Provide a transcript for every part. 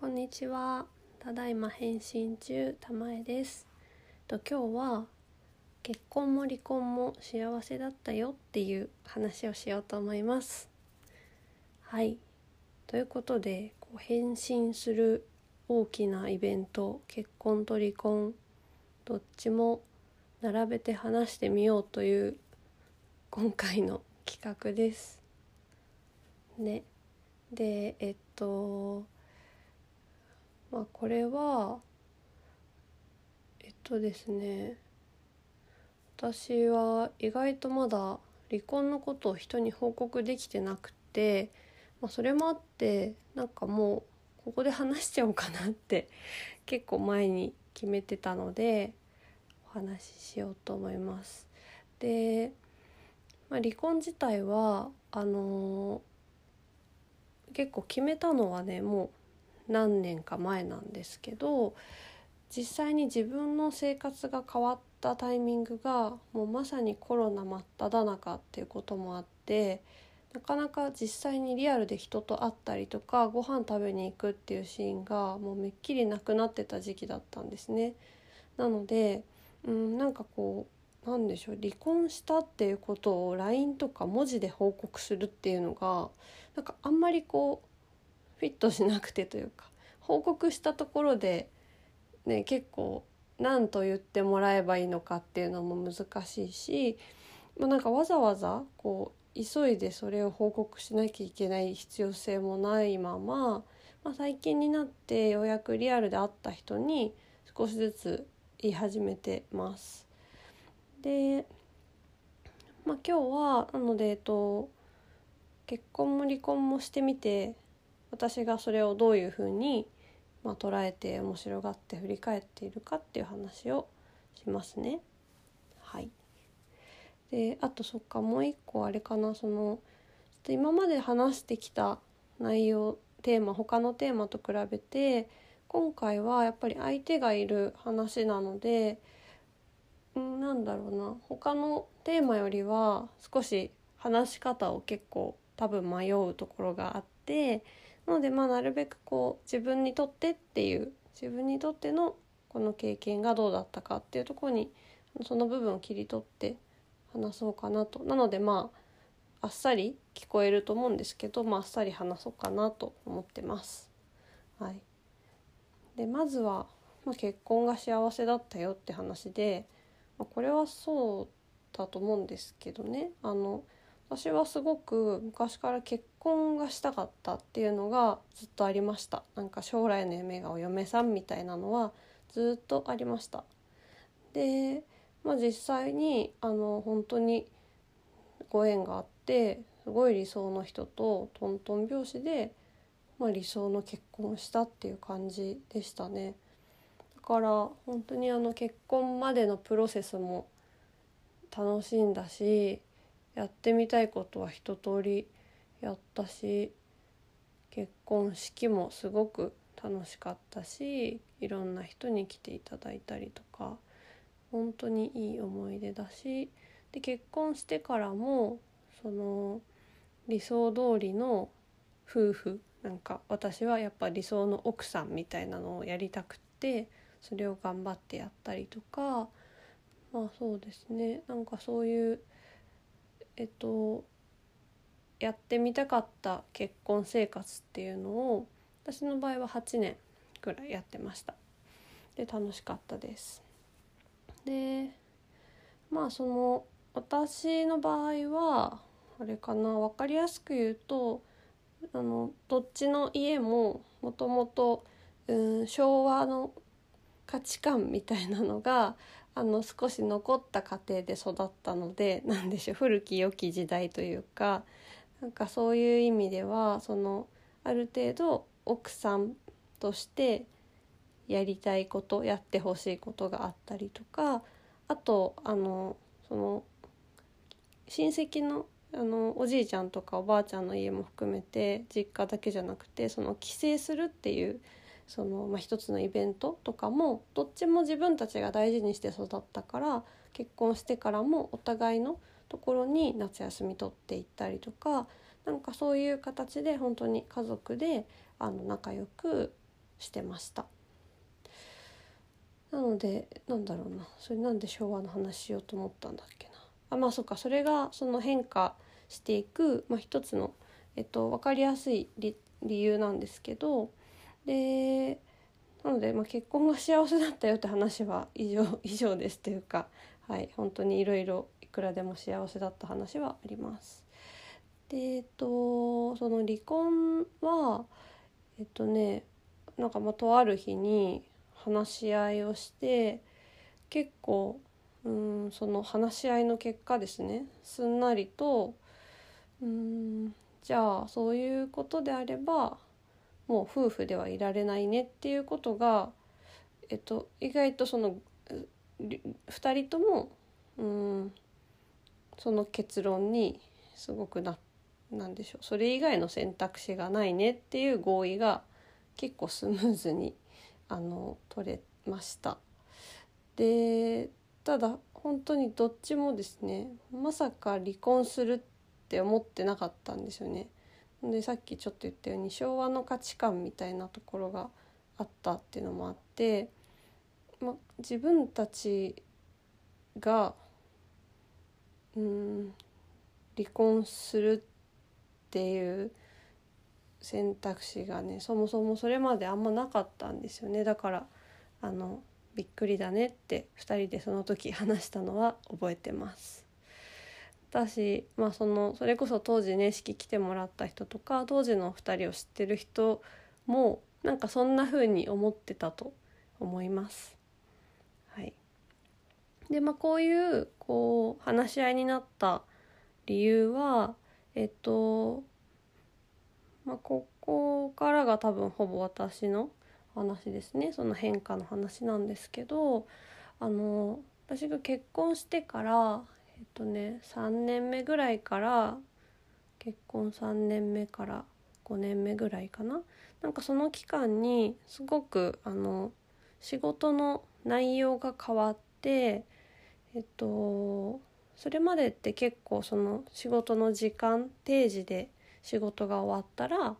こんにちは。ただいま返信中、玉江です。と今日は結婚も離婚も幸せだったよっていう話をしようと思います。はい。ということで、こう返信する大きなイベント、結婚と離婚どっちも並べて話してみようという今回の企画です。ね。で、えっと。まあこれはえっとですね私は意外とまだ離婚のことを人に報告できてなくて、まあ、それもあってなんかもうここで話しちゃおうかなって結構前に決めてたのでお話ししようと思います。で、まあ、離婚自体はあのー結構決めたのはねもう何年か前なんですけど実際に自分の生活が変わったタイミングがもうまさにコロナ真っ只中っていうこともあってなかなか実際にリアルで人と会ったりとかご飯食べに行くっていうシーンがもうめっきりなくなってた時期だったんですね。なのでうんなんかこうなんでしょう離婚したっていうことを LINE とか文字で報告するっていうのがなんかあんまりこうフィットしなくてというか報告したところで、ね、結構何と言ってもらえばいいのかっていうのも難しいし、まあ、なんかわざわざこう急いでそれを報告しなきゃいけない必要性もないまま、まあ、最近になってようやくリアルで会った人に少しずつ言い始めてます。で、まあ、今日はなので、えっと、結婚も離婚もしてみて私がそれをどういうふうに、まあ、捉えて面白がって振り返っているかっていう話をしますね。はい、であとそっかもう一個あれかな。そのちょっと今まで話してきた内容テーマ他のテーマと比べて今回はやっぱり相手がいる話なのでんなんだろうな。他のテーマよりは少し話し方を結構多分迷うところがあってなのでまあなるべくこう自分にとってっていう自分にとってのこの経験がどうだったかっていうところにその部分を切り取って話そうかなと。なのでまああっさり聞こえると思うんですけど、まあ、あっさり話そうかなと思ってます。はい、でまずは、まあ、結婚が幸せだったよって話で、まあ、これはそうだと思うんですけどね。あの私はすごく昔から結婚がしたかったっていうのがずっとありました。なんか将来の夢がお嫁さんみたいなのはずっとありました。で、まあ、実際にあの本当にご縁があってすごい理想の人とトントン拍子で、まあ、理想の結婚をしたっていう感じでしたね。だから本当にあの結婚までのプロセスも楽しんだしやってみたいことは一通りやったし結婚式もすごく楽しかったしいろんな人に来ていただいたりとか本当にいい思い出だしで結婚してからもその理想通りの夫婦なんか私はやっぱ理想の奥さんみたいなのをやりたくってそれを頑張ってやったりとかまあそうですね。なんかそういうえっとやってみたかった結婚生活っていうのを私の場合は8年くらいやってました。で楽しかったです。でまあその私の場合はあれかな分かりやすく言うとあのどっちの家ももともと昭和の価値観みたいなのがあの少し残った家庭で育ったので 何でしょう古き良き時代というかなんかそういう意味ではそのある程度奥さんとしてやりたいことやってほしいことがあったりとかあとあのその親戚のあのおじいちゃんとかおばあちゃんの家も含めて実家だけじゃなくてその帰省するっていうその、まあ、一つのイベントとかもどっちも自分たちが大事にして育ったから結婚してからもお互いのところに夏休み取っていったりとかなんかそういう形で本当に家族であの仲良くしてました。なのでなんだろうな。それなんで昭和の話しようと思ったんだっけな。あまあそっか。それがその変化していく、まあ、一つの、えっと、分かりやすい理由なんですけどでなので、まあ、結婚が幸せだったよって話は以上 以上ですというか、はい、本当にいろいろいくらでも幸せだった話はあります。でえっとその離婚はえっとねなんかまあとある日に話し合いをして結構うんその話し合いの結果ですねすんなりとうんじゃあそういうことであればもう夫婦ではいられないねっていうことが、えっと、意外とその2人ともうんその結論にすごくななんでしょうそれ以外の選択肢がないねっていう合意が結構スムーズにあの取れました。でただ本当にどっちもですねまさか離婚するって思ってなかったんですよね。でさっきちょっと言ったように昭和の価値観みたいなところがあったっていうのもあって、ま、自分たちがうん離婚するっていう選択肢がねそもそもそれまであんまなかったんですよねだからあのびっくりだねって2人でその時話したのは覚えてます。私、まあ、そのそれこそ当時ね式来てもらった人とか当時の2人を知ってる人もなんかそんな風に思ってたと思います。はい、でまあこういうこう話し合いになった理由はえっとまあここからが多分ほぼ私の話ですねその変化の話なんですけどあの私が結婚してからえっとね3年目ぐらいから結婚3年目から5年目ぐらいかななんかその期間にすごくあの仕事の内容が変わってえっとそれまでって結構その仕事の時間定時で仕事が終わったら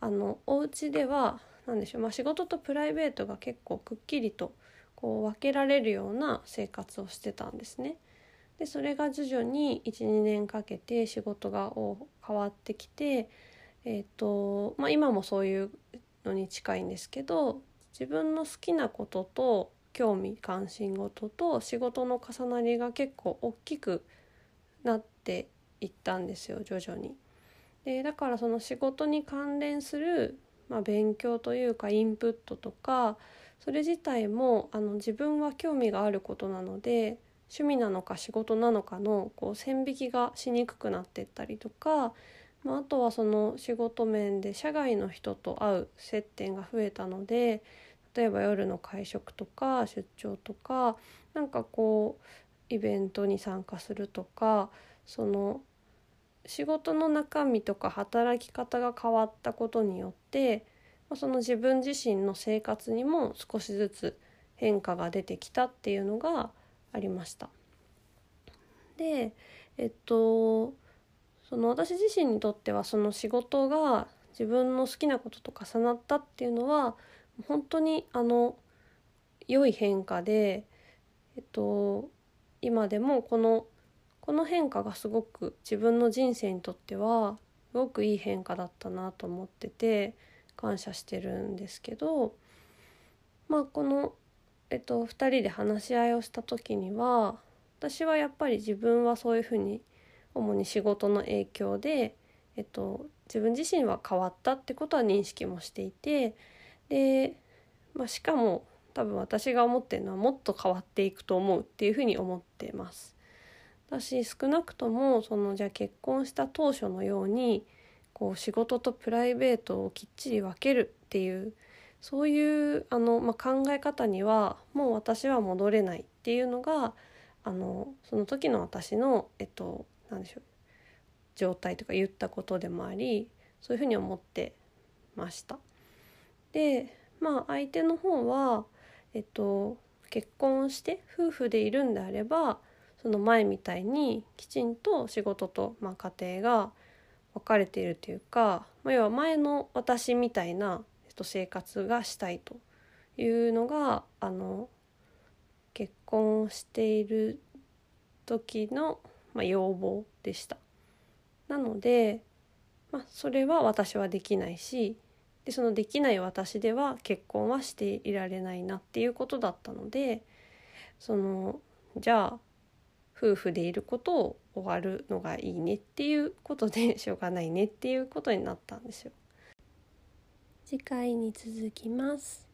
あのお家では何でしょう、まあ、仕事とプライベートが結構くっきりとこう分けられるような生活をしてたんですね。でそれが徐々に12年かけて仕事が変わってきて、えーとまあ、今もそういうのに近いんですけど自分の好きなことと興味関心事と仕事の重なりが結構大きくなっていったんですよ徐々に。でだからその仕事に関連する、まあ、勉強というかインプットとかそれ自体もあの自分は興味があることなので趣味なのか仕事なのかのこう線引きがしにくくなってったりとか、まあ、あとはその仕事面で社外の人と会う接点が増えたので例えば夜の会食とか出張とかなんかこうイベントに参加するとかその仕事の中身とか働き方が変わったことによってその自分自身の生活にも少しずつ変化が出てきたっていうのがありました。でえっとその私自身にとってはその仕事が自分の好きなことと重なったっていうのは本当にあの良い変化で、えっと、今でもこのこの変化がすごく自分の人生にとってはすごくいい変化だったなと思ってて感謝してるんですけどまあこのえっと、2人で話し合いをした時には私はやっぱり自分はそういうふうに主に仕事の影響で、えっと、自分自身は変わったってことは認識もしていてで、まあ、しかも多分私が思ってるのはもっと変わっていくと思うっていうふうに思ってます。私少なくともそのじゃあ結婚した当初のようにこう仕事とプライベートをきっちり分けるっていうそういうあの、まあ、考え方にはもう私は戻れないっていうのがあのその時の私の、えっと、何でしょう状態とか言ったことでもありそういうふうに思ってました。でまあ相手の方は、えっと、結婚して夫婦でいるんであればその前みたいにきちんと仕事と、まあ、家庭が分かれているというか、まあ、要は前の私みたいなと生活がしたいというのがあの結婚している時の、まあ、要望でした。なので、まあ、それは私はできないしでそのできない私では結婚はしていられないなっていうことだったのでそのじゃあ夫婦でいることを終わるのがいいねっていうことでしょうがないねっていうことになったんですよ。次回に続きます。